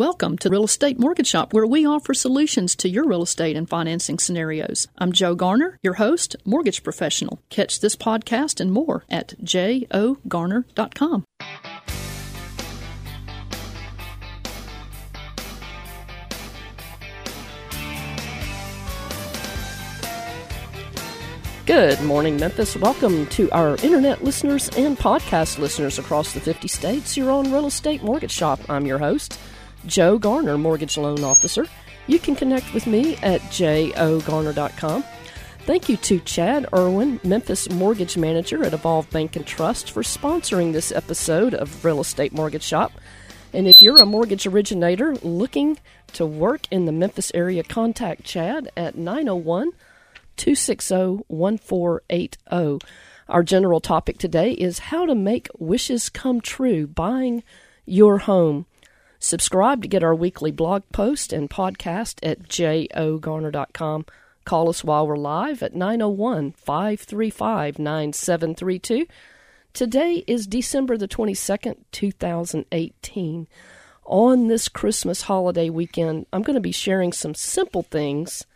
Welcome to Real Estate Mortgage Shop, where we offer solutions to your real estate and financing scenarios. I'm Joe Garner, your host, mortgage professional. Catch this podcast and more at jogarner.com. Good morning, Memphis. Welcome to our internet listeners and podcast listeners across the 50 states. You're on Real Estate Mortgage Shop. I'm your host, Joe Garner, Mortgage Loan Officer. You can connect with me at jogarner.com. Thank you to Chad Irwin, Memphis Mortgage Manager at Evolve Bank and Trust, for sponsoring this episode of Real Estate Mortgage Shop. And if you're a mortgage originator looking to work in the Memphis area, contact Chad at 901 260 1480. Our general topic today is how to make wishes come true buying your home. Subscribe to get our weekly blog post and podcast at jogarner.com. Call us while we're live at 901 535 9732. Today is December the 22nd, 2018. On this Christmas holiday weekend, I'm going to be sharing some simple things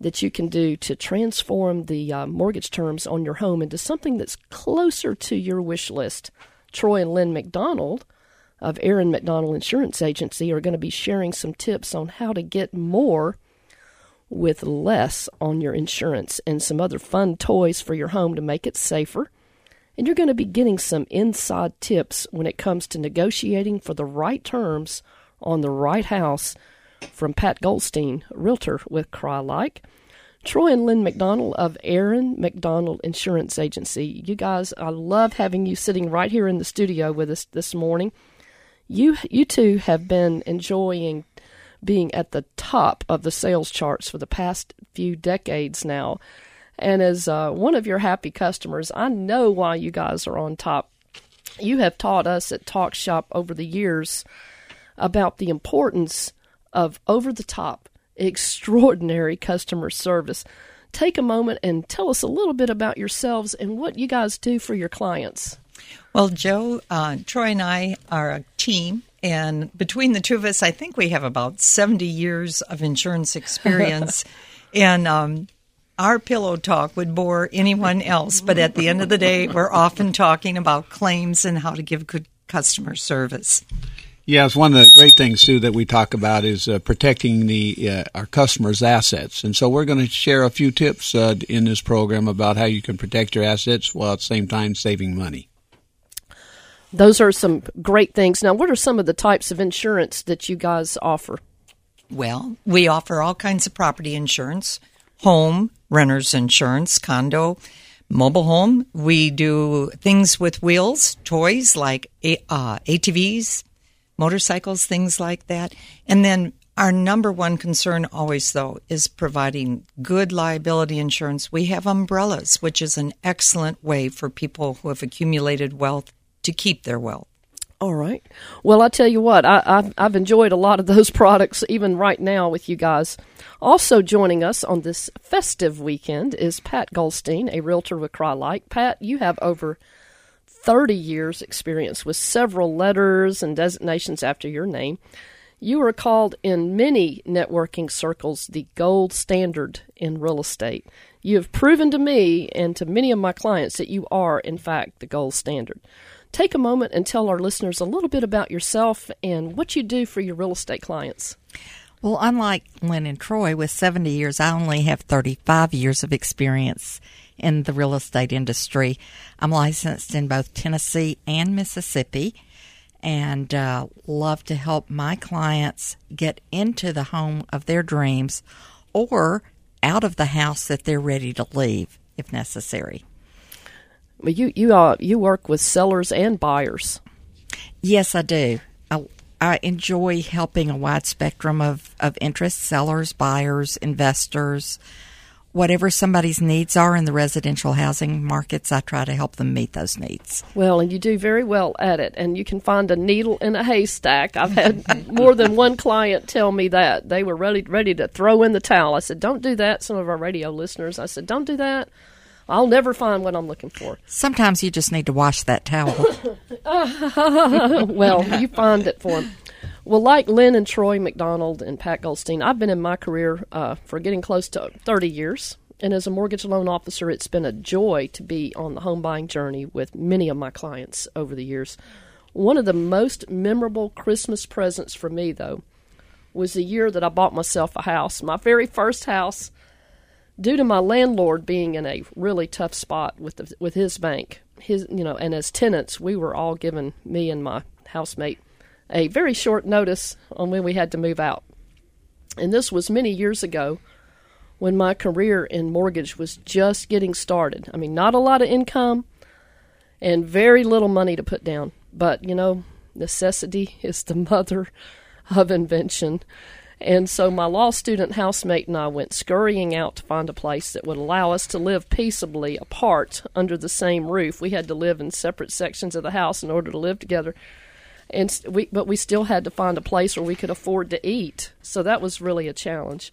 that you can do to transform the uh, mortgage terms on your home into something that's closer to your wish list. Troy and Lynn McDonald of Aaron McDonald Insurance Agency are going to be sharing some tips on how to get more with less on your insurance and some other fun toys for your home to make it safer. And you're going to be getting some inside tips when it comes to negotiating for the right terms on the right house from Pat Goldstein, realtor with Crye-Leike. Troy and Lynn McDonald of Aaron McDonald Insurance Agency. You guys, I love having you sitting right here in the studio with us this morning you you two have been enjoying being at the top of the sales charts for the past few decades now. And as uh, one of your happy customers, I know why you guys are on top. You have taught us at Talk Shop over the years about the importance of over the top, extraordinary customer service. Take a moment and tell us a little bit about yourselves and what you guys do for your clients. Well, Joe, uh, Troy, and I are a team, and between the two of us, I think we have about 70 years of insurance experience. and um, our pillow talk would bore anyone else, but at the end of the day, we're often talking about claims and how to give good customer service. Yes, one of the great things too that we talk about is uh, protecting the uh, our customers' assets, and so we're going to share a few tips uh, in this program about how you can protect your assets while at the same time saving money. Those are some great things. Now, what are some of the types of insurance that you guys offer? Well, we offer all kinds of property insurance, home, renter's insurance, condo, mobile home. We do things with wheels, toys like uh, ATVs, motorcycles, things like that. And then our number one concern always, though, is providing good liability insurance. We have umbrellas, which is an excellent way for people who have accumulated wealth to keep their wealth. All right. Well, I tell you what, I, have I've enjoyed a lot of those products even right now with you guys. Also joining us on this festive weekend is Pat Goldstein, a realtor with Crye-Leike. Pat, you have over 30 years experience with several letters and designations after your name. You are called in many networking circles the gold standard in real estate. You have proven to me and to many of my clients that you are, in fact, the gold standard take a moment and tell our listeners a little bit about yourself and what you do for your real estate clients. Well, unlike Lynn and Troy, with 70 years, I only have 35 years of experience in the real estate industry. I'm licensed in both Tennessee and Mississippi and uh, love to help my clients get into the home of their dreams or out of the house that they're ready to leave if necessary you you uh, you work with sellers and buyers. Yes, I do. I, I enjoy helping a wide spectrum of of interest: sellers, buyers, investors. Whatever somebody's needs are in the residential housing markets, I try to help them meet those needs. Well, and you do very well at it, and you can find a needle in a haystack. I've had more than one client tell me that they were ready ready to throw in the towel. I said, "Don't do that." Some of our radio listeners, I said, "Don't do that." I'll never find what I'm looking for. Sometimes you just need to wash that towel. well, you find it for them. Well, like Lynn and Troy McDonald and Pat Goldstein, I've been in my career uh, for getting close to 30 years. And as a mortgage loan officer, it's been a joy to be on the home buying journey with many of my clients over the years. One of the most memorable Christmas presents for me, though, was the year that I bought myself a house, my very first house, due to my landlord being in a really tough spot with the, with his bank. His, you know, and as tenants, we were all given me and my housemate a very short notice on when we had to move out. And this was many years ago when my career in mortgage was just getting started. I mean, not a lot of income and very little money to put down. But, you know, necessity is the mother of invention. And so my law student housemate and I went scurrying out to find a place that would allow us to live peaceably apart under the same roof. We had to live in separate sections of the house in order to live together and we but we still had to find a place where we could afford to eat. So that was really a challenge.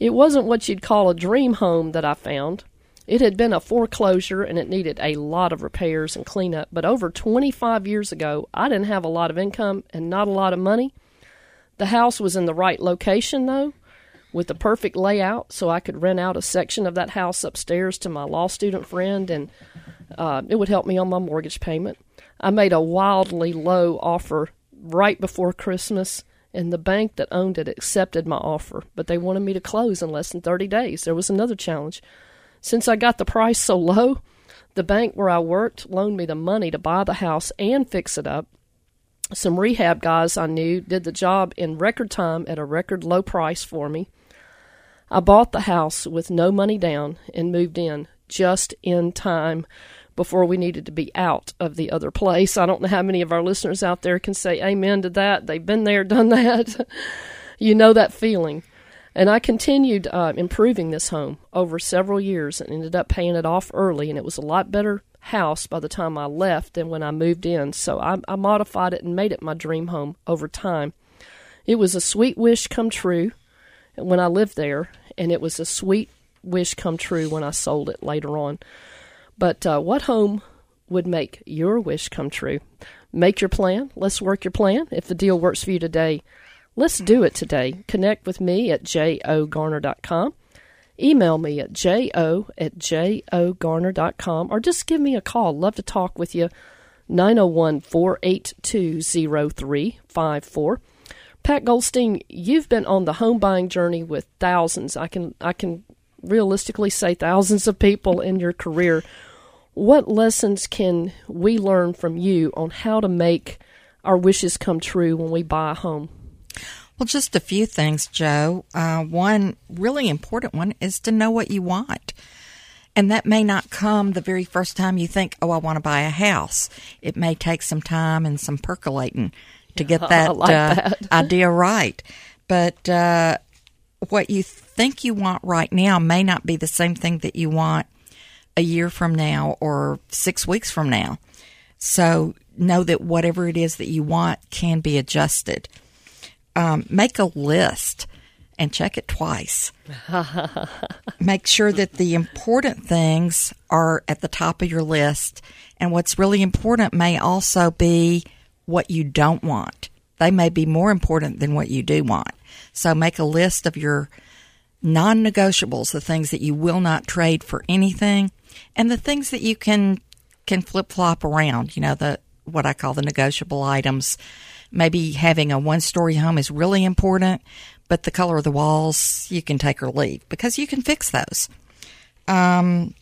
It wasn't what you'd call a dream home that I found. It had been a foreclosure and it needed a lot of repairs and cleanup, but over 25 years ago, I didn't have a lot of income and not a lot of money. The house was in the right location though, with the perfect layout, so I could rent out a section of that house upstairs to my law student friend and uh, it would help me on my mortgage payment. I made a wildly low offer right before Christmas, and the bank that owned it accepted my offer, but they wanted me to close in less than 30 days. There was another challenge. Since I got the price so low, the bank where I worked loaned me the money to buy the house and fix it up. Some rehab guys I knew did the job in record time at a record low price for me. I bought the house with no money down and moved in just in time before we needed to be out of the other place. I don't know how many of our listeners out there can say amen to that. They've been there, done that. you know that feeling. And I continued uh, improving this home over several years and ended up paying it off early. And it was a lot better house by the time I left than when I moved in. So I, I modified it and made it my dream home over time. It was a sweet wish come true when I lived there, and it was a sweet wish come true when I sold it later on. But uh, what home would make your wish come true? Make your plan. Let's work your plan. If the deal works for you today, let's do it today. Connect with me at jogarner.com. Email me at jo at jogarner.com or just give me a call. Love to talk with you. 901 482 0354. Pat Goldstein, you've been on the home buying journey with thousands. I can I can realistically say thousands of people in your career what lessons can we learn from you on how to make our wishes come true when we buy a home? Well, just a few things, Joe. Uh, one really important one is to know what you want. And that may not come the very first time you think, oh, I want to buy a house. It may take some time and some percolating to get that, like uh, that. idea right. But uh, what you think you want right now may not be the same thing that you want a year from now or six weeks from now. So know that whatever it is that you want can be adjusted. Um, make a list and check it twice. make sure that the important things are at the top of your list. And what's really important may also be what you don't want. They may be more important than what you do want. So make a list of your non negotiables, the things that you will not trade for anything, and the things that you can can flip flop around. You know the what I call the negotiable items. Maybe having a one story home is really important, but the color of the walls you can take or leave because you can fix those. Um,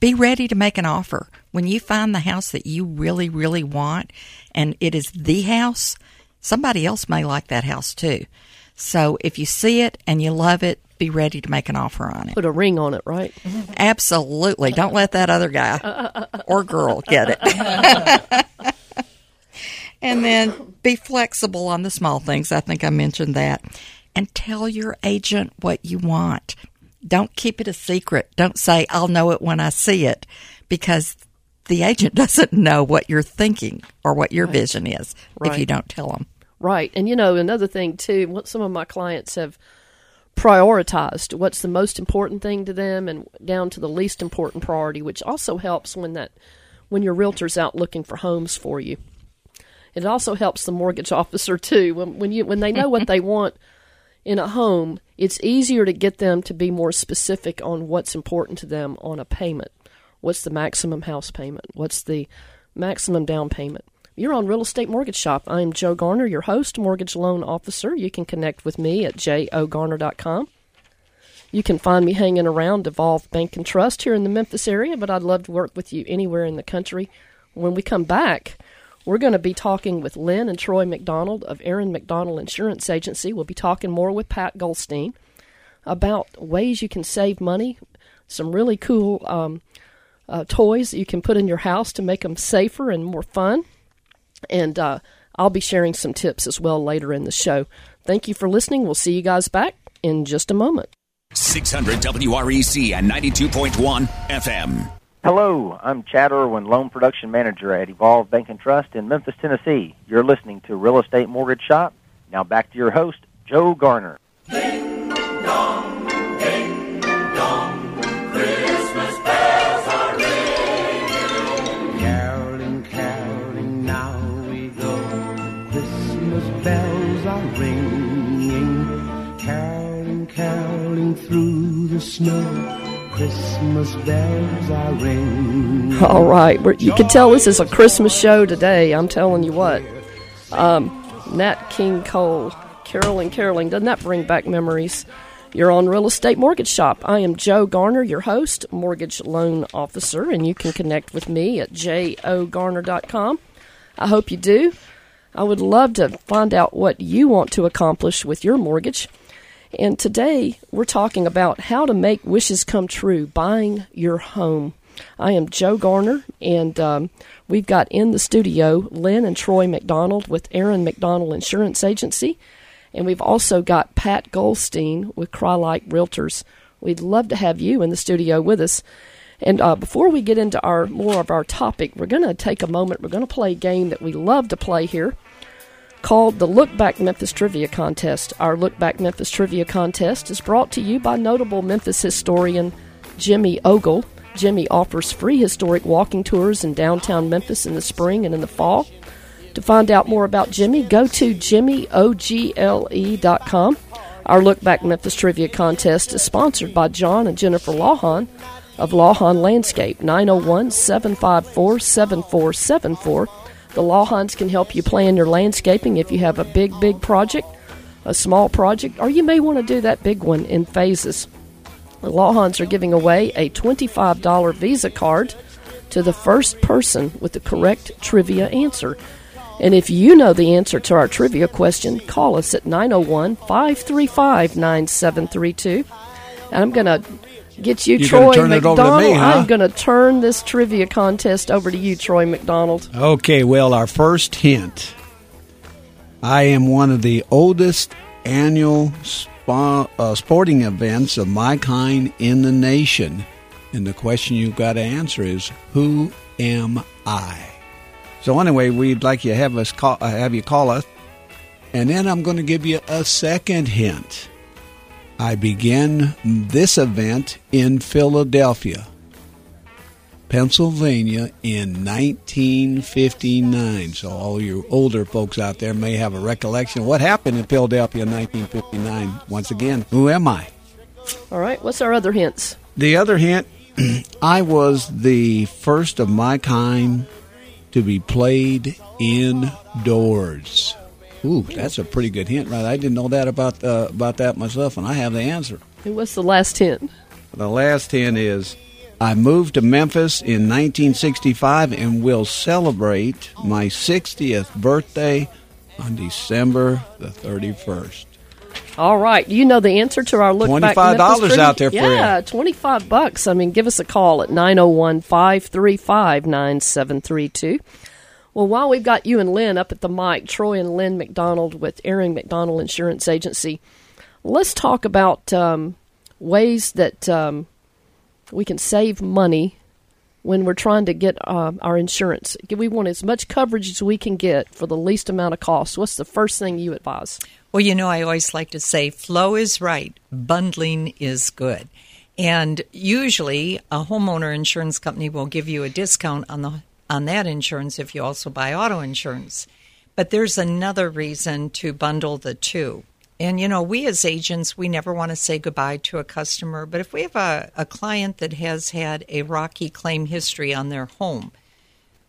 be ready to make an offer when you find the house that you really really want, and it is the house. Somebody else may like that house too. So if you see it and you love it, be ready to make an offer on it. Put a ring on it, right? Absolutely. Don't let that other guy or girl get it. and then be flexible on the small things. I think I mentioned that. And tell your agent what you want. Don't keep it a secret. Don't say, I'll know it when I see it, because the agent doesn't know what you're thinking or what your Right. vision is if you don't tell them. Right. And you know, another thing too, what some of my clients have prioritized what's the most important thing to them and down to the least important priority, which also helps when that when your realtor's out looking for homes for you. It also helps the mortgage officer too. When, when you when they know what they want in a home, it's easier to get them to be more specific on what's important to them on a payment. What's the maximum house payment? What's the maximum down payment? You're on Real Estate Mortgage Shop. I'm Joe Garner, your host, mortgage loan officer. You can connect with me at jogarner.com. You can find me hanging around Evolve Bank and Trust here in the Memphis area, but I'd love to work with you anywhere in the country. When we come back, we're going to be talking with Lynn and Troy McDonald of Aaron McDonald Insurance Agency. We'll be talking more with Pat Goldstein about ways you can save money, some really cool um, uh, toys you can put in your house to make them safer and more fun. And uh, I'll be sharing some tips as well later in the show. Thank you for listening. We'll see you guys back in just a moment. 600 WREC and 92.1 FM. Hello, I'm Chad Irwin, Loan Production Manager at Evolve Bank and Trust in Memphis, Tennessee. You're listening to Real Estate Mortgage Shop. Now back to your host, Joe Garner. Ding dong, ding dong, Christmas bells are ringing. Caroling, caroling, now we go. Christmas bells are ringing. Caroling, caroling through the snow. Christmas bells are ringing. All right, you can tell this is a Christmas show today. I'm telling you what. Um, Nat King Cole, caroling, caroling. Doesn't that bring back memories? You're on Real Estate Mortgage Shop. I am Joe Garner, your host, mortgage loan officer, and you can connect with me at jogarner.com. I hope you do. I would love to find out what you want to accomplish with your mortgage. And today we're talking about how to make wishes come true, buying your home. I am Joe Garner, and um, we've got in the studio Lynn and Troy McDonald with Aaron McDonald Insurance Agency, and we've also got Pat Goldstein with Crye-Leike Realtors. We'd love to have you in the studio with us. And uh, before we get into our more of our topic, we're going to take a moment. We're going to play a game that we love to play here called the Look Back Memphis Trivia Contest. Our Look Back Memphis Trivia Contest is brought to you by notable Memphis historian Jimmy Ogle. Jimmy offers free historic walking tours in downtown Memphis in the spring and in the fall. To find out more about Jimmy, go to jimmyogle.com. Our Look Back Memphis Trivia Contest is sponsored by John and Jennifer Lawhon of Lawhon Landscape, 901 754 7474 the Lawhons can help you plan your landscaping if you have a big, big project, a small project, or you may want to do that big one in phases. The Lawhons are giving away a $25 Visa card to the first person with the correct trivia answer. And if you know the answer to our trivia question, call us at 901 535 9732. And I'm going to get you, You're Troy turn it over to McDonald. me, huh? I'm going to turn this trivia contest over to you, Troy McDonald. Okay, well, our first hint. I am one of the oldest annual spa, uh, sporting events of my kind in the nation. And the question you've got to answer is, who am I? So anyway, we'd like you to have us call, uh, have you call us, and then I'm going to give you a second hint. I began this event in Philadelphia, Pennsylvania in 1959. So all you older folks out there may have a recollection of what happened in Philadelphia in 1959. Once again, who am I? All right, what's our other hints? The other hint, I was the first of my kind to be played indoors. Ooh, that's a pretty good hint, right? I didn't know that about uh, about that myself, and I have the answer. And what's the last hint? The last hint is I moved to Memphis in 1965 and will celebrate my 60th birthday on December the 31st. All right, you know the answer to our look back? $25 Memphis trivia? out there for you. yeah, twenty-five bucks. I mean, give us a call at 901-535-9732. Well, while we've got you and Lynn up at the mic, Troy and Lynn McDonald with Aaron McDonald Insurance Agency, let's talk about um, ways that um, we can save money when we're trying to get uh, our insurance. We want as much coverage as we can get for the least amount of cost. What's the first thing you advise? Well, you know, I always like to say flow is right, bundling is good. And usually a homeowner insurance company will give you a discount on the on that insurance if you also buy auto insurance. But there's another reason to bundle the two. And you know, we as agents, we never want to say goodbye to a customer. But if we have a, a client that has had a rocky claim history on their home,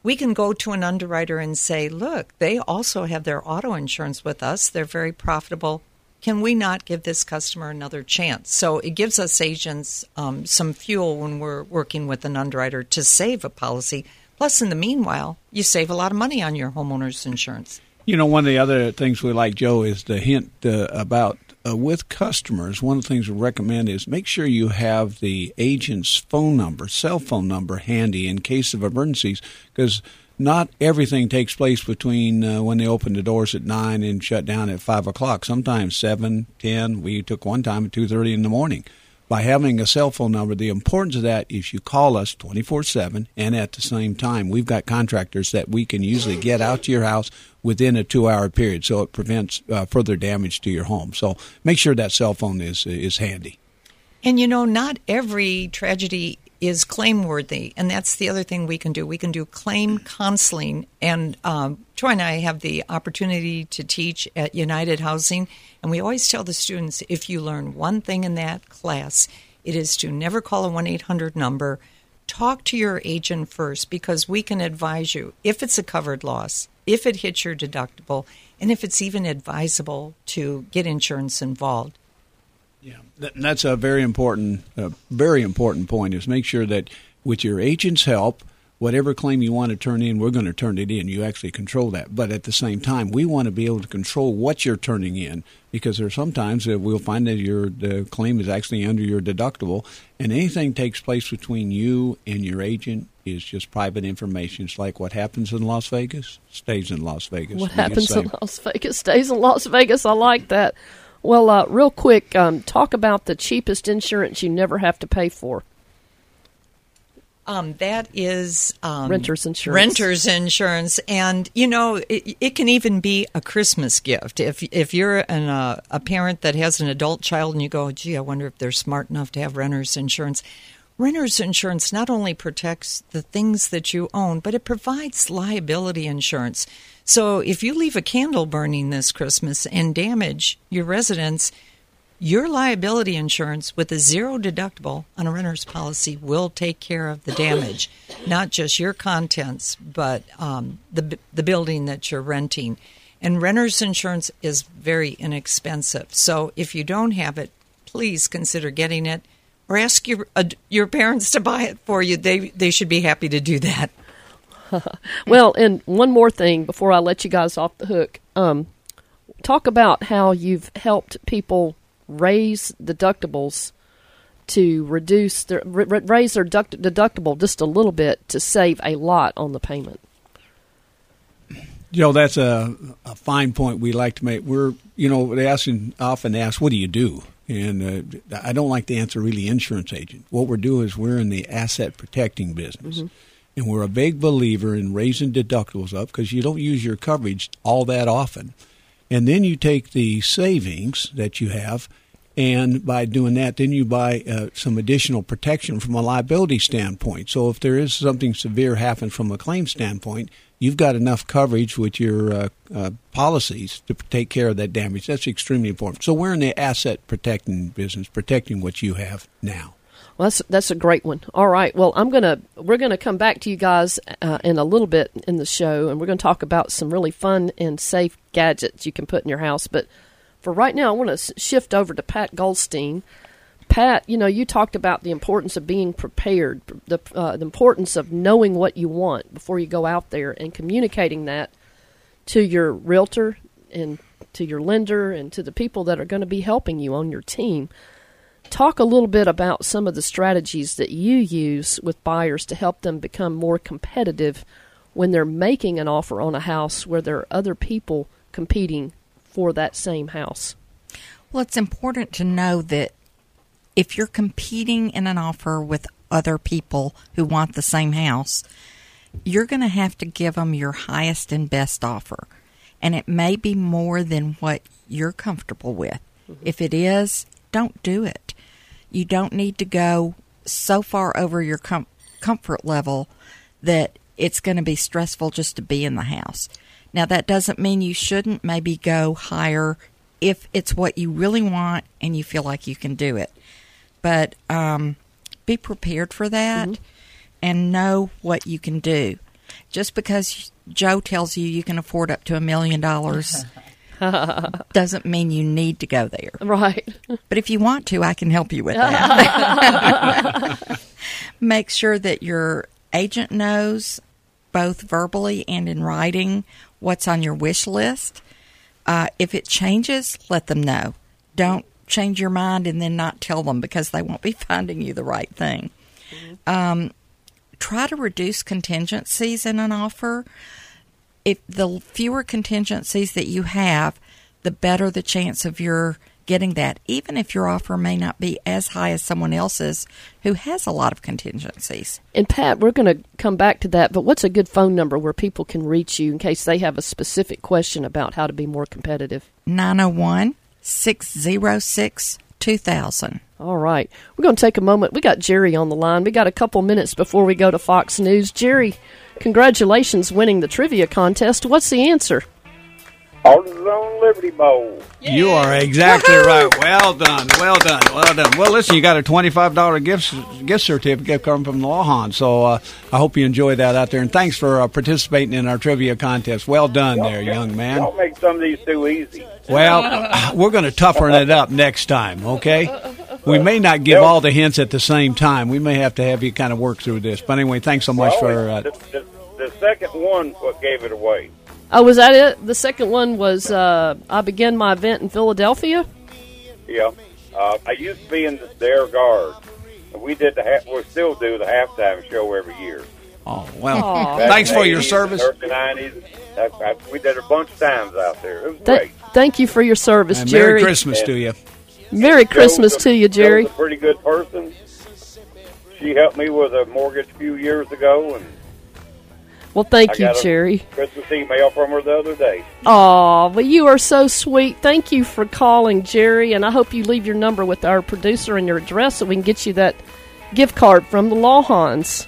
we can go to an underwriter and say, look, they also have their auto insurance with us. They're very profitable. Can we not give this customer another chance? So it gives us agents um, some fuel when we're working with an underwriter to save a policy. Plus, in the meanwhile, you save a lot of money on your homeowner's insurance. You know, one of the other things we like, Joe, is the hint uh, about uh, with customers. One of the things we recommend is make sure you have the agent's phone number, cell phone number, handy in case of emergencies, because not everything takes place between uh, when they open the doors at nine and shut down at five o'clock. Sometimes seven, ten. We took one time at two thirty in the morning by having a cell phone number, the importance of that is you call us 24 7 and at the same time. We've got contractors that we can usually get out to your house within a two hour period, so it prevents uh, further damage to your home. So make sure that cell phone is, is handy. And you know, not every tragedy is claim worthy, and that's the other thing we can do. We can do claim counseling, and um, Troy and I have the opportunity to teach at United Housing, and we always tell the students if you learn one thing in that class, it is to never call a one eight hundred number. Talk to your agent first because we can advise you if it's a covered loss, if it hits your deductible, and if it's even advisable to get insurance involved. That's a very important, uh, very important point. Is make sure that with your agent's help, whatever claim you want to turn in, we're going to turn it in. You actually control that. But at the same time, we want to be able to control what you're turning in because there are sometimes that we'll find that your the claim is actually under your deductible, and anything takes place between you and your agent is just private information. It's like what happens in Las Vegas stays in Las Vegas. What happens in Las Vegas stays in Las Vegas. I like that. Well, uh, real quick, um, talk about the cheapest insurance you never have to pay for. Um, that is um, renters insurance. Renters insurance, and you know it, it, can even be a Christmas gift. If if you're an, uh, a parent that has an adult child and you go, "Gee, I wonder if they're smart enough to have renters insurance." Renters insurance not only protects the things that you own, but it provides liability insurance. So if you leave a candle burning this Christmas and damage your residence, your liability insurance with a zero deductible on a renter's policy will take care of the damage, not just your contents, but um, the the building that you're renting. And renter's insurance is very inexpensive. So if you don't have it, please consider getting it, or ask your uh, your parents to buy it for you. They they should be happy to do that. well, and one more thing before I let you guys off the hook. Um, talk about how you've helped people raise deductibles to reduce their raise their deductible just a little bit to save a lot on the payment. You know that's a, a fine point we like to make. We're you know they often often ask, "What do you do?" And uh, I don't like to answer really insurance agent. What we're doing is we're in the asset protecting business. Mm-hmm. And we're a big believer in raising deductibles up because you don't use your coverage all that often. And then you take the savings that you have, and by doing that, then you buy uh, some additional protection from a liability standpoint. So if there is something severe happen from a claim standpoint, you've got enough coverage with your uh, uh, policies to take care of that damage. That's extremely important. So we're in the asset protecting business, protecting what you have now. Well, that's that's a great one. All right. Well, I'm gonna we're gonna come back to you guys uh, in a little bit in the show, and we're gonna talk about some really fun and safe gadgets you can put in your house. But for right now, I want to shift over to Pat Goldstein. Pat, you know, you talked about the importance of being prepared, the uh, the importance of knowing what you want before you go out there and communicating that to your realtor and to your lender and to the people that are going to be helping you on your team talk a little bit about some of the strategies that you use with buyers to help them become more competitive when they're making an offer on a house where there are other people competing for that same house. Well, it's important to know that if you're competing in an offer with other people who want the same house, you're going to have to give them your highest and best offer. And it may be more than what you're comfortable with. Mm-hmm. If it is, don't do it. You don't need to go so far over your com- comfort level that it's going to be stressful just to be in the house. Now, that doesn't mean you shouldn't maybe go higher if it's what you really want and you feel like you can do it. But um, be prepared for that and know what you can do. Just because Joe tells you you can afford up to a million dollars doesn't mean you need to go there. Right. But if you want to, I can help you with that. Make sure that your agent knows, both verbally and in writing, what's on your wish list. Uh, if it changes, let them know. Don't change your mind and then not tell them because they won't be finding you the right thing. Um, try to reduce contingencies in an offer. If the fewer contingencies that you have, the better the chance of your getting that, even if your offer may not be as high as someone else's who has a lot of contingencies. And Pat, we're going to come back to that, but what's a good phone number where people can reach you in case they have a specific question about how to be more competitive? 901 606 2000. All right. We're going to take a moment. We got Jerry on the line. We got a couple minutes before we go to Fox News. Jerry, congratulations winning the trivia contest. What's the answer? AutoZone Liberty Bowl. You are exactly right. Well done. Well done. Well done. Well, listen, you got a twenty-five dollar gift gift certificate coming from Lawhon, so uh, I hope you enjoy that out there. And thanks for uh, participating in our trivia contest. Well done, there, young man. Y'all make some of these too easy. Well, we're going to toughen it up next time, okay? We may not give all the hints at the same time. We may have to have you kind of work through this. But anyway, thanks so much Well, for. Uh, the, the, the second one what gave it away. Oh, was that it? The second one was uh, I began my event in Philadelphia. Yeah. Uh, I used to be in the Dare Guard. And we did the ha- we still do the halftime show every year. oh well, thanks for your service. Early nineties. We did a bunch of times out there. It was Th- great. thank you for your service, And Jerry. Merry Christmas to you. Merry Christmas a- to you, Jerry. Joe's a pretty good person. She helped me with a mortgage a few years ago, and Well, thank I you, Jerry. Christmas email from her the other day. Aw, well, you are so sweet. Thank you for calling, Jerry, and I hope you leave your number with our producer and your address so we can get you that gift card from the Lawhons.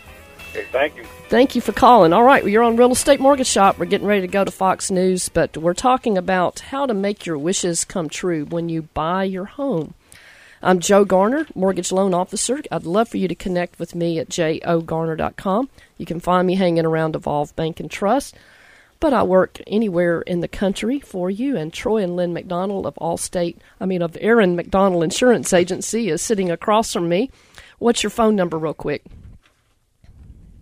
Okay, thank you. Thank you for calling. All right, well, you're on Real Estate Mortgage Shop. We're getting ready to go to Fox News, but we're talking about how to make your wishes come true when you buy your home. I'm Joe Garner, mortgage loan officer. I'd love for you to connect with me at jogarner.com. You can find me hanging around Evolve Bank and Trust, but I work anywhere in the country for you. And Troy and Lynn McDonald of Allstate, I mean of Aaron McDonald Insurance Agency, is sitting across from me. What's your phone number, real quick?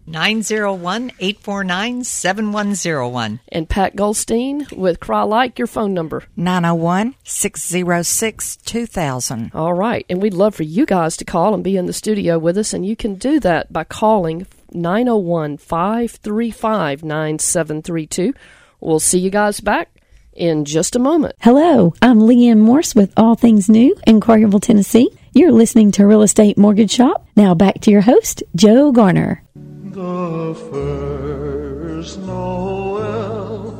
901 849 7101. And Pat Goldstein with Crye-Leike, your phone number. 901 606 2000. All right. And we'd love for you guys to call and be in the studio with us. And you can do that by calling 901 535 9732. We'll see you guys back in just a moment. Hello, I'm Leanne Morse with All Things New in Collierville, Tennessee. You're listening to Real Estate Mortgage Shop. Now back to your host, Joe Garner. The first Noel,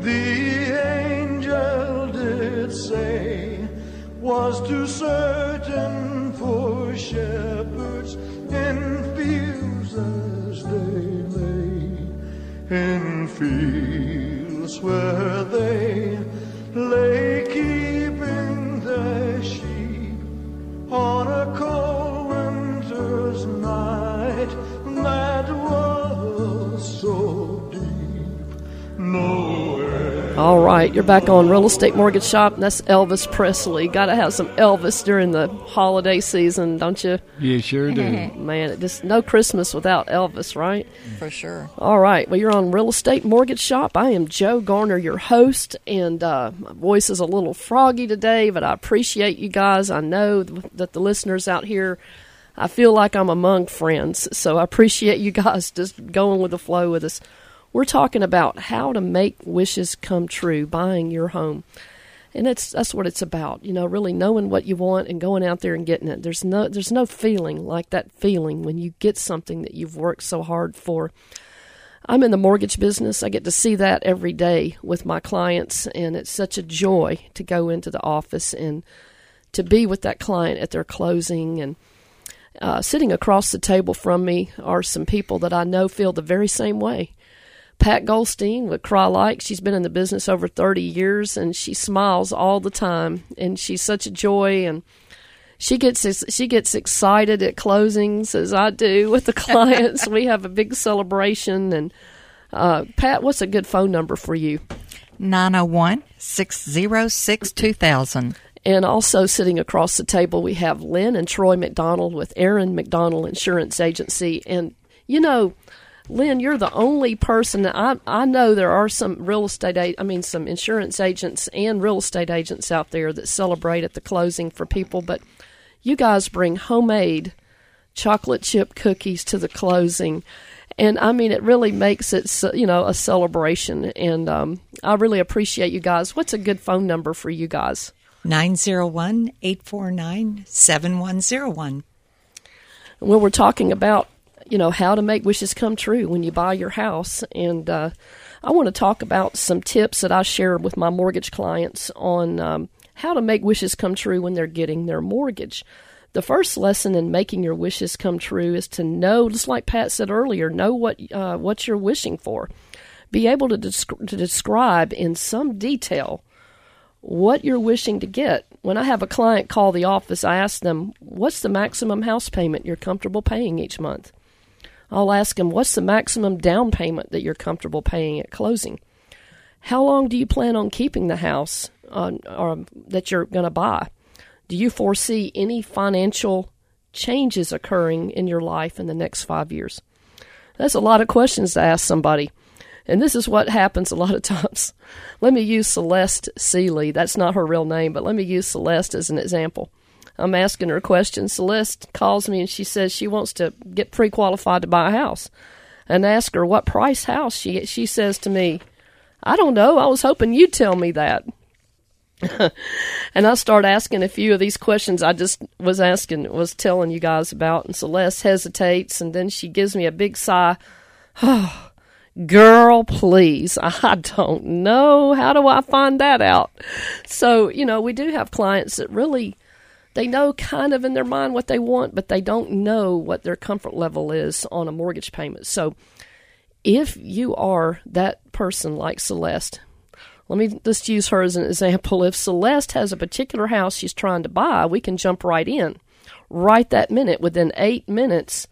the angel did say, was too certain for shepherds in fields as they lay, in fields where they Nowhere. All right. You're back on Real Estate Mortgage Shop. And that's Elvis Presley. Got to have some Elvis during the holiday season, don't you? You sure do. Man, it just no Christmas without Elvis, right? For sure. All right. Well, you're on Real Estate Mortgage Shop. I am Joe Garner, your host, and uh, my voice is a little froggy today, but I appreciate you guys. I know that the listeners out here, I feel like I'm among friends, so I appreciate you guys just going with the flow with us. We're talking about how to make wishes come true, buying your home. And it's that's what it's about, you know, really knowing what you want and going out there and getting it. There's no there's no feeling like that feeling when you get something that you've worked so hard for. I'm in the mortgage business. I get to see that every day with my clients, and it's such a joy to go into the office and to be with that client at their closing. And uh, sitting across the table from me are some people that I know feel the very same way. Pat Goldstein with Crye-Leike. She's been in the business over 30 years and she smiles all the time and she's such a joy and she gets she gets excited at closings as I do with the clients. we have a big celebration and uh, Pat, what's a good phone number for you? 901 606 2000. And also sitting across the table, we have Lynn and Troy McDonald with Aaron McDonald Insurance Agency. And, you know, Lynn, you're the only person that I, I know there are some real estate, I mean, some insurance agents and real estate agents out there that celebrate at the closing for people, but you guys bring homemade chocolate chip cookies to the closing. And I mean, it really makes it, you know, a celebration. And um, I really appreciate you guys. What's a good phone number for you guys? 901 849 7101. Well, we're talking about, you know, how to make wishes come true when you buy your house. And uh, I want to talk about some tips that I share with my mortgage clients on um, how to make wishes come true when they're getting their mortgage. The first lesson in making your wishes come true is to know, just like Pat said earlier, know what uh, what you're wishing for. Be able to, desc- to describe in some detail what you're wishing to get. When I have a client call the office, I ask them, What's the maximum house payment you're comfortable paying each month? I'll ask them, What's the maximum down payment that you're comfortable paying at closing? How long do you plan on keeping the house uh, or, that you're going to buy? Do you foresee any financial changes occurring in your life in the next five years? That's a lot of questions to ask somebody. And this is what happens a lot of times. Let me use Celeste Seeley. That's not her real name, but let me use Celeste as an example. I'm asking her questions. Celeste calls me and she says she wants to get pre qualified to buy a house. And I ask her what price house. She she says to me, I don't know. I was hoping you'd tell me that. and I start asking a few of these questions I just was asking, was telling you guys about. And Celeste hesitates and then she gives me a big sigh. Oh, girl, please. I don't know. How do I find that out? So, you know, we do have clients that really they know kind of in their mind what they want, but they don't know what their comfort level is on a mortgage payment. So, if you are that person like Celeste, let me just use her as an example. If Celeste has a particular house she's trying to buy, we can jump right in. Right that minute, within eight minutes,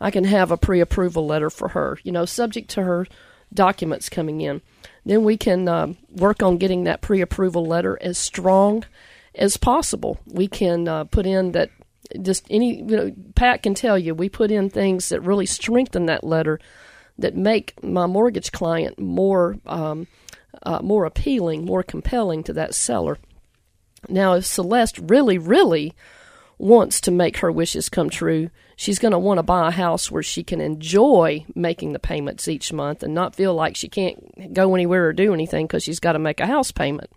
I can have a pre approval letter for her, you know, subject to her documents coming in. Then we can um, work on getting that pre approval letter as strong as possible. We can uh, put in that just any, you know, Pat can tell you, we put in things that really strengthen that letter that make my mortgage client more. Um, uh, more appealing, more compelling to that seller. Now, if Celeste really, really wants to make her wishes come true, she's going to want to buy a house where she can enjoy making the payments each month and not feel like she can't go anywhere or do anything because she's got to make a house payment.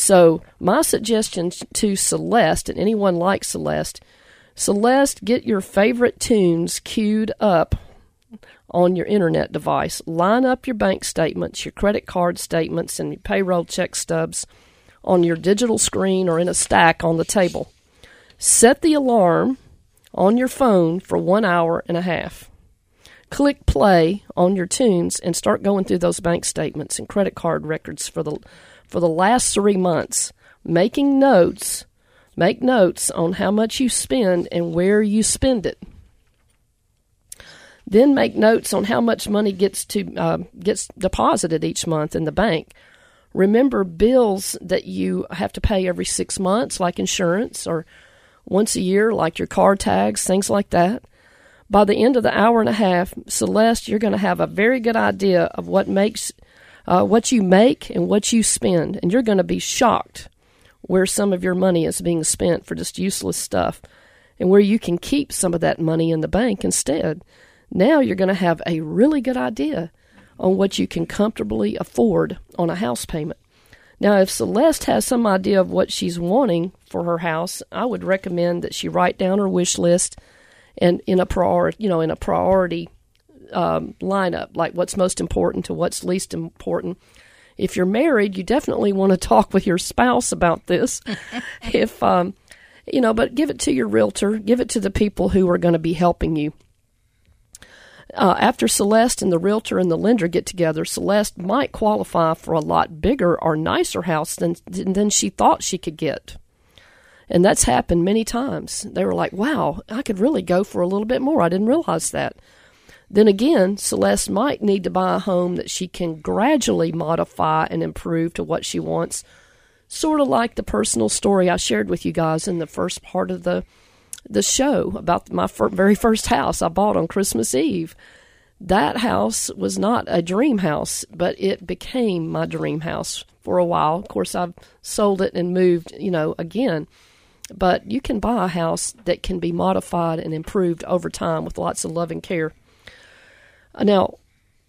So, my suggestion to Celeste and anyone like Celeste Celeste, get your favorite tunes queued up on your internet device. Line up your bank statements, your credit card statements, and your payroll check stubs on your digital screen or in a stack on the table. Set the alarm on your phone for one hour and a half. Click play on your tunes and start going through those bank statements and credit card records for the for the last three months, making notes. Make notes on how much you spend and where you spend it. Then make notes on how much money gets to uh, gets deposited each month in the bank. Remember bills that you have to pay every six months, like insurance, or once a year, like your car tags, things like that. By the end of the hour and a half, Celeste, you're going to have a very good idea of what makes uh, what you make and what you spend, and you're going to be shocked where some of your money is being spent for just useless stuff, and where you can keep some of that money in the bank instead. Now you're going to have a really good idea on what you can comfortably afford on a house payment. Now, if Celeste has some idea of what she's wanting for her house, I would recommend that she write down her wish list and in a priority, you know, in a priority um, lineup, like what's most important to what's least important. If you're married, you definitely want to talk with your spouse about this. if um, you know, but give it to your realtor, give it to the people who are going to be helping you. Uh, after Celeste and the realtor and the lender get together, Celeste might qualify for a lot bigger or nicer house than than she thought she could get. And that's happened many times. They were like, wow, I could really go for a little bit more. I didn't realize that. Then again, Celeste might need to buy a home that she can gradually modify and improve to what she wants. Sort of like the personal story I shared with you guys in the first part of the the show about my fir- very first house I bought on Christmas Eve. That house was not a dream house, but it became my dream house for a while. Of course, I've sold it and moved, you know, again. But you can buy a house that can be modified and improved over time with lots of love and care. Now,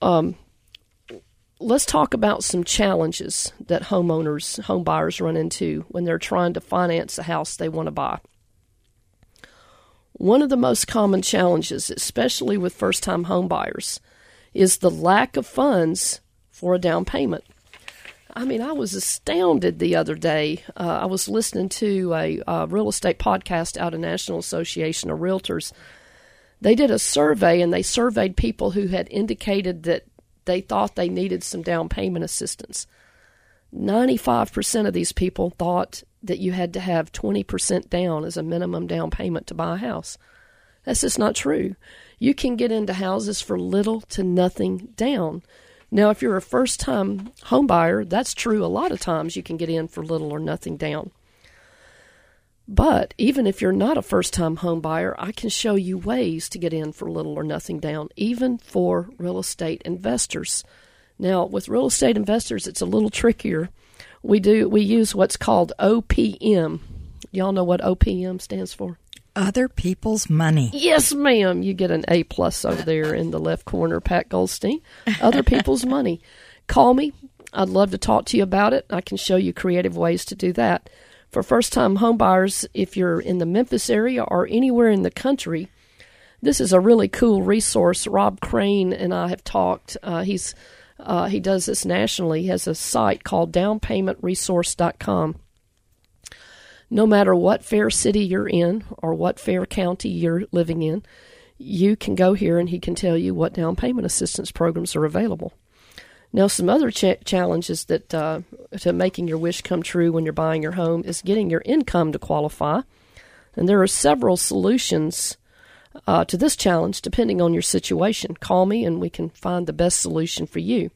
um, let's talk about some challenges that homeowners, home buyers run into when they're trying to finance a house they want to buy. One of the most common challenges, especially with first time home buyers, is the lack of funds for a down payment. I mean, I was astounded the other day. Uh, I was listening to a, a real estate podcast out of National Association of Realtors. They did a survey and they surveyed people who had indicated that they thought they needed some down payment assistance. 95% of these people thought that you had to have 20% down as a minimum down payment to buy a house. That's just not true. You can get into houses for little to nothing down. Now, if you're a first time home buyer, that's true a lot of times you can get in for little or nothing down. But even if you're not a first time home buyer, I can show you ways to get in for little or nothing down, even for real estate investors. Now, with real estate investors, it's a little trickier. We do we use what's called OPM. Y'all know what OPM stands for? Other people's money. Yes, ma'am. You get an A plus over there in the left corner, Pat Goldstein. Other people's money. Call me. I'd love to talk to you about it. I can show you creative ways to do that. For first time homebuyers, if you're in the Memphis area or anywhere in the country, this is a really cool resource. Rob Chrane and I have talked. Uh, he's uh, he does this nationally. He has a site called downpaymentresource.com. No matter what fair city you're in or what fair county you're living in, you can go here and he can tell you what down payment assistance programs are available. Now, some other ch- challenges that uh, to making your wish come true when you're buying your home is getting your income to qualify, and there are several solutions uh, to this challenge depending on your situation. Call me and we can find the best solution for you.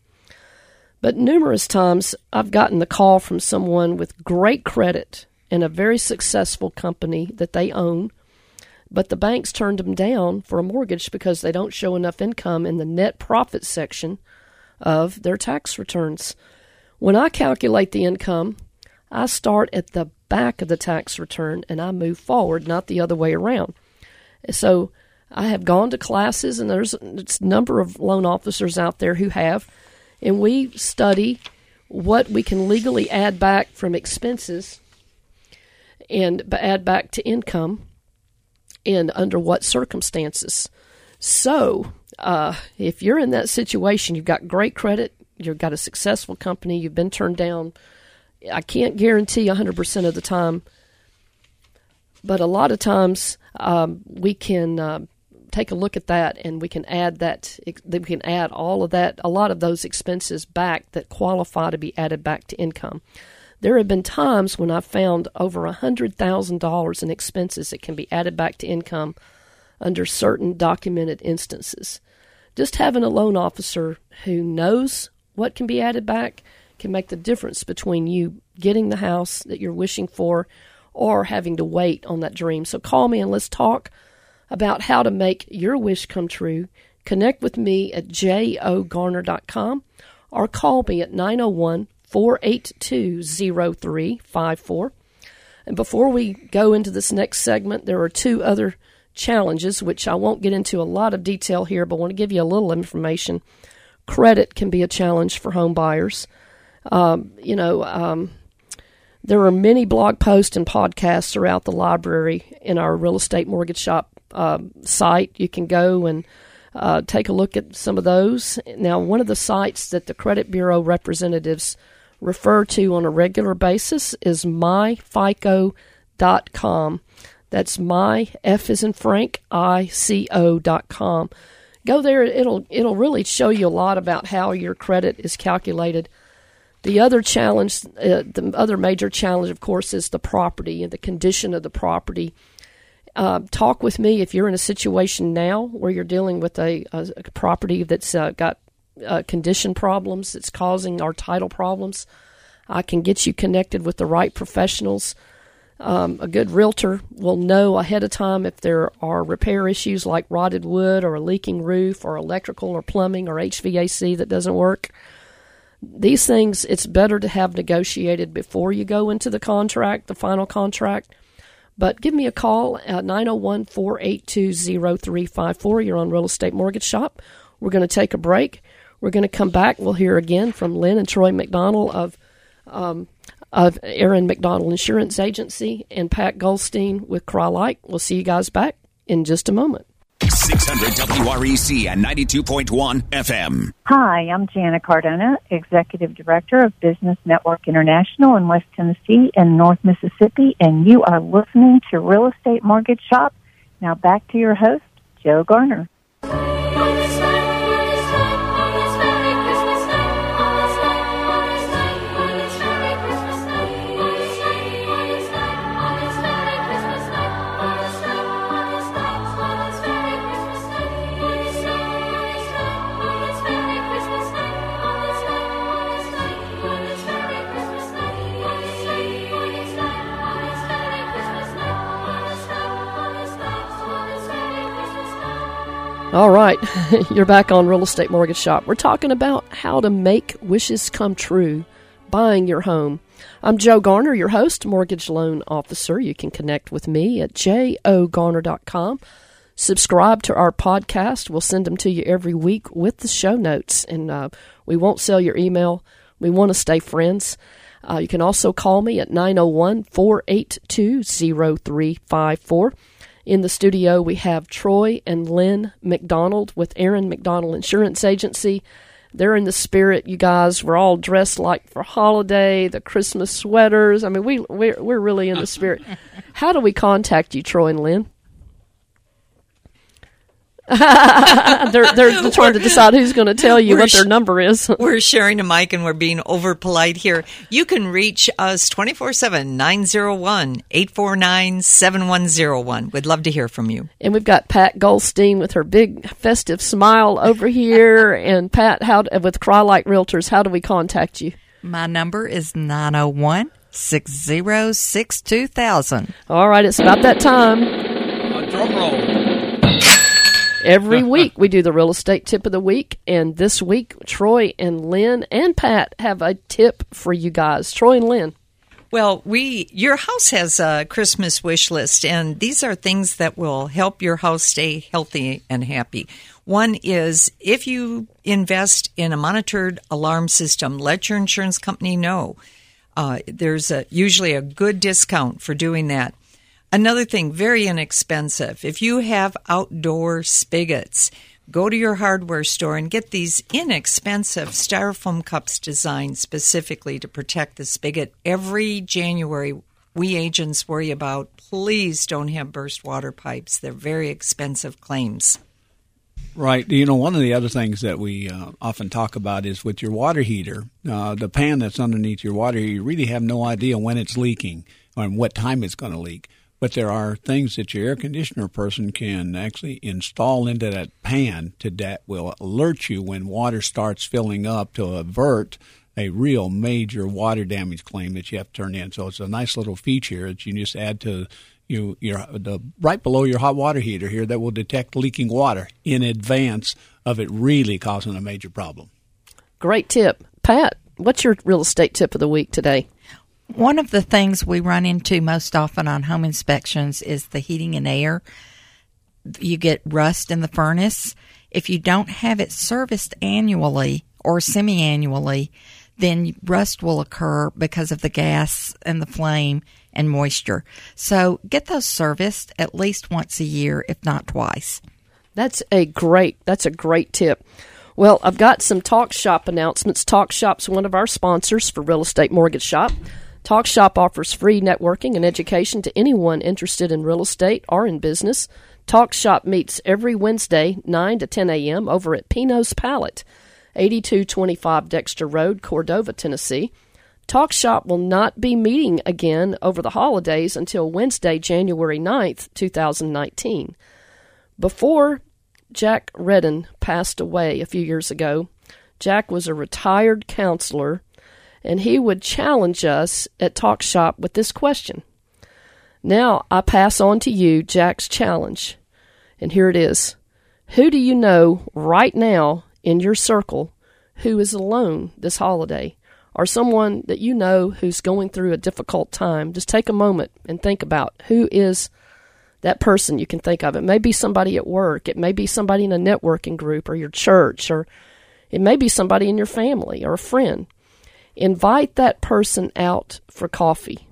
But numerous times I've gotten the call from someone with great credit and a very successful company that they own, but the banks turned them down for a mortgage because they don't show enough income in the net profit section of their tax returns. When I calculate the income, I start at the back of the tax return and I move forward, not the other way around. So I have gone to classes, and there's a number of loan officers out there who have, and we study what we can legally add back from expenses and add back to income and under what circumstances. So, uh, if you're in that situation, you've got great credit, you've got a successful company, you've been turned down. I can't guarantee 100% of the time, but a lot of times um, we can uh, take a look at that and we can add that, we can add all of that, a lot of those expenses back that qualify to be added back to income. There have been times when I've found over $100,000 in expenses that can be added back to income under certain documented instances. Just having a loan officer who knows what can be added back can make the difference between you getting the house that you're wishing for or having to wait on that dream. So call me and let's talk about how to make your wish come true. Connect with me at jogarner.com or call me at 901 482 0354. And before we go into this next segment, there are two other challenges, which I won't get into a lot of detail here, but want to give you a little information. Credit can be a challenge for home buyers. Um, you know, um, there are many blog posts and podcasts throughout the library in our real estate mortgage shop uh, site. You can go and uh, take a look at some of those. Now, one of the sites that the credit bureau representatives refer to on a regular basis is myfico.com. That's my F is in Frank I C O dot com. Go there; it'll it'll really show you a lot about how your credit is calculated. The other challenge, uh, the other major challenge, of course, is the property and the condition of the property. Uh, talk with me if you're in a situation now where you're dealing with a, a, a property that's uh, got uh, condition problems that's causing our title problems. I can get you connected with the right professionals. Um, a good realtor will know ahead of time if there are repair issues like rotted wood or a leaking roof or electrical or plumbing or HVAC that doesn't work. These things, it's better to have negotiated before you go into the contract, the final contract. But give me a call at 901 482 0354. You're on Real Estate Mortgage Shop. We're going to take a break. We're going to come back. We'll hear again from Lynn and Troy McDonald of um, of Aaron McDonald Insurance Agency and Pat Goldstein with Crye-Leike. We'll see you guys back in just a moment. 600 WREC and 92.1 FM. Hi, I'm Jana Cardona, Executive Director of Business Network International in West Tennessee and North Mississippi, and you are listening to Real Estate Mortgage Shop. Now back to your host, Joe Garner. All right, you're back on Real Estate Mortgage Shop. We're talking about how to make wishes come true, buying your home. I'm Joe Garner, your host, mortgage loan officer. You can connect with me at jogarner.com. Subscribe to our podcast. We'll send them to you every week with the show notes, and uh, we won't sell your email. We want to stay friends. Uh, you can also call me at 901 482 0354. In the studio, we have Troy and Lynn McDonald with Aaron McDonald Insurance Agency. They're in the spirit, you guys. We're all dressed like for holiday, the Christmas sweaters. I mean, we we're, we're really in the spirit. How do we contact you, Troy and Lynn? They're, they're trying to decide who's going to tell you what their number is. We're sharing a mic and we're being over polite here. You can reach us 24 7 901 849 7101. We'd love to hear from you. And we've got Pat Goldstein with her big festive smile over here. and Pat, how with Crye-Leike Realtors, how do we contact you? My number is 901 606 2000. All right, it's about that time. A drum roll. Every week we do the real estate tip of the week, and this week Troy and Lynn and Pat have a tip for you guys. Troy and Lynn. Well, we your house has a Christmas wish list, and these are things that will help your house stay healthy and happy. One is if you invest in a monitored alarm system, let your insurance company know. Uh, there's a, usually a good discount for doing that. Another thing, very inexpensive. If you have outdoor spigots, go to your hardware store and get these inexpensive styrofoam cups designed specifically to protect the spigot. Every January, we agents worry about please don't have burst water pipes. They're very expensive claims. Right. You know, one of the other things that we uh, often talk about is with your water heater, uh, the pan that's underneath your water you really have no idea when it's leaking or what time it's going to leak. But there are things that your air conditioner person can actually install into that pan to that will alert you when water starts filling up to avert a real major water damage claim that you have to turn in. So it's a nice little feature that you just add to you your the right below your hot water heater here that will detect leaking water in advance of it really causing a major problem. Great tip. Pat, what's your real estate tip of the week today? One of the things we run into most often on home inspections is the heating and air. You get rust in the furnace. If you don't have it serviced annually or semi annually, then rust will occur because of the gas and the flame and moisture. So get those serviced at least once a year, if not twice. That's a great that's a great tip. Well, I've got some Talk Shop announcements. Talk Shop's one of our sponsors for Real Estate Mortgage Shop. Talk Shop offers free networking and education to anyone interested in real estate or in business. Talk Shop meets every Wednesday, 9 to 10 a.m., over at Pinot's Palette, 8225 Dexter Road, Cordova, Tennessee. Talk Shop will not be meeting again over the holidays until Wednesday, January 9th, 2019. Before Jack Redden passed away a few years ago, Jack was a retired counselor, and he would challenge us at Talk Shop with this question. Now I pass on to you Jack's challenge, and here it is. Who do you know right now in your circle who is alone this holiday? Or someone that you know who's going through a difficult time? Just take a moment and think about who is that person you can think of. It may be somebody at work, it may be somebody in a networking group or your church, or it may be somebody in your family or a friend. Invite that person out for coffee.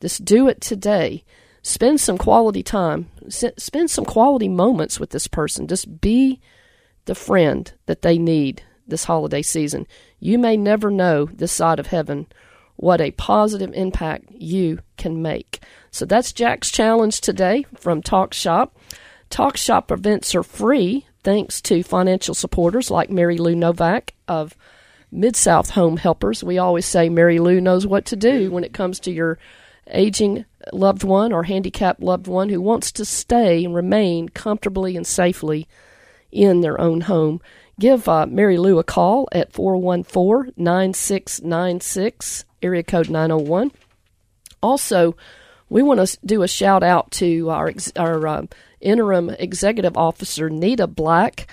Just do it today. Spend some quality time. Spend some quality moments with this person. Just be the friend that they need this holiday season. You may never know this side of heaven what a positive impact you can make. So that's Jack's challenge today from Talk Shop. Talk Shop events are free thanks to financial supporters like Mary Lou Novak of Mid South Home Helpers. We always say Mary Lou knows what to do when it comes to your aging loved one or handicapped loved one who wants to stay and remain comfortably and safely in their own home. Give uh, Mary Lou a call at 414 9696, area code 901. Also, we want to do a shout out to our our uh, interim executive officer Nita Black.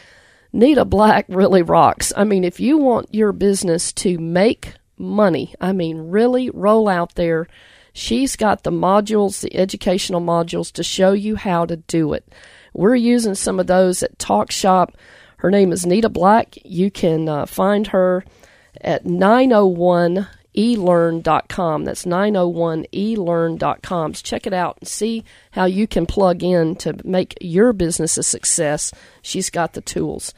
Nita Black really rocks. I mean, if you want your business to make money, I mean, really roll out there, she's got the modules, the educational modules to show you how to do it. We're using some of those at Talk Shop. Her name is Nita Black. You can uh, find her at 901 elearn.com. That's 901elearn.com. Check it out and see how you can plug in to make your business a success. She's got the tools.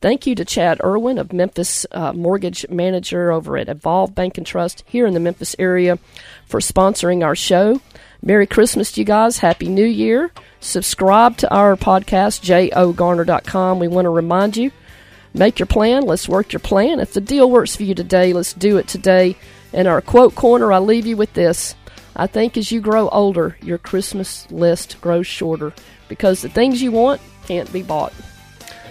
Thank you to Chad Irwin of Memphis uh, Mortgage Manager over at Evolve Bank and Trust here in the Memphis area for sponsoring our show. Merry Christmas to you guys. Happy New Year. Subscribe to our podcast, jogarner.com. We want to remind you make your plan. Let's work your plan. If the deal works for you today, let's do it today. In our quote corner, I leave you with this. I think as you grow older, your Christmas list grows shorter because the things you want can't be bought.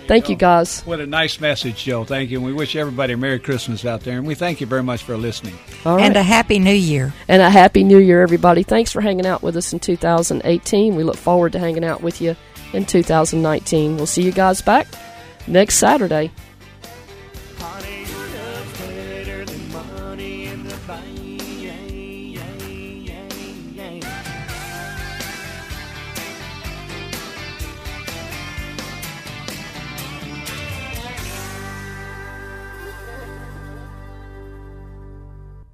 Thank you, guys. What a nice message, Joe. Thank you. And we wish everybody a Merry Christmas out there. And we thank you very much for listening. All right. And a Happy New Year. And a Happy New Year, everybody. Thanks for hanging out with us in 2018. We look forward to hanging out with you in 2019. We'll see you guys back next Saturday.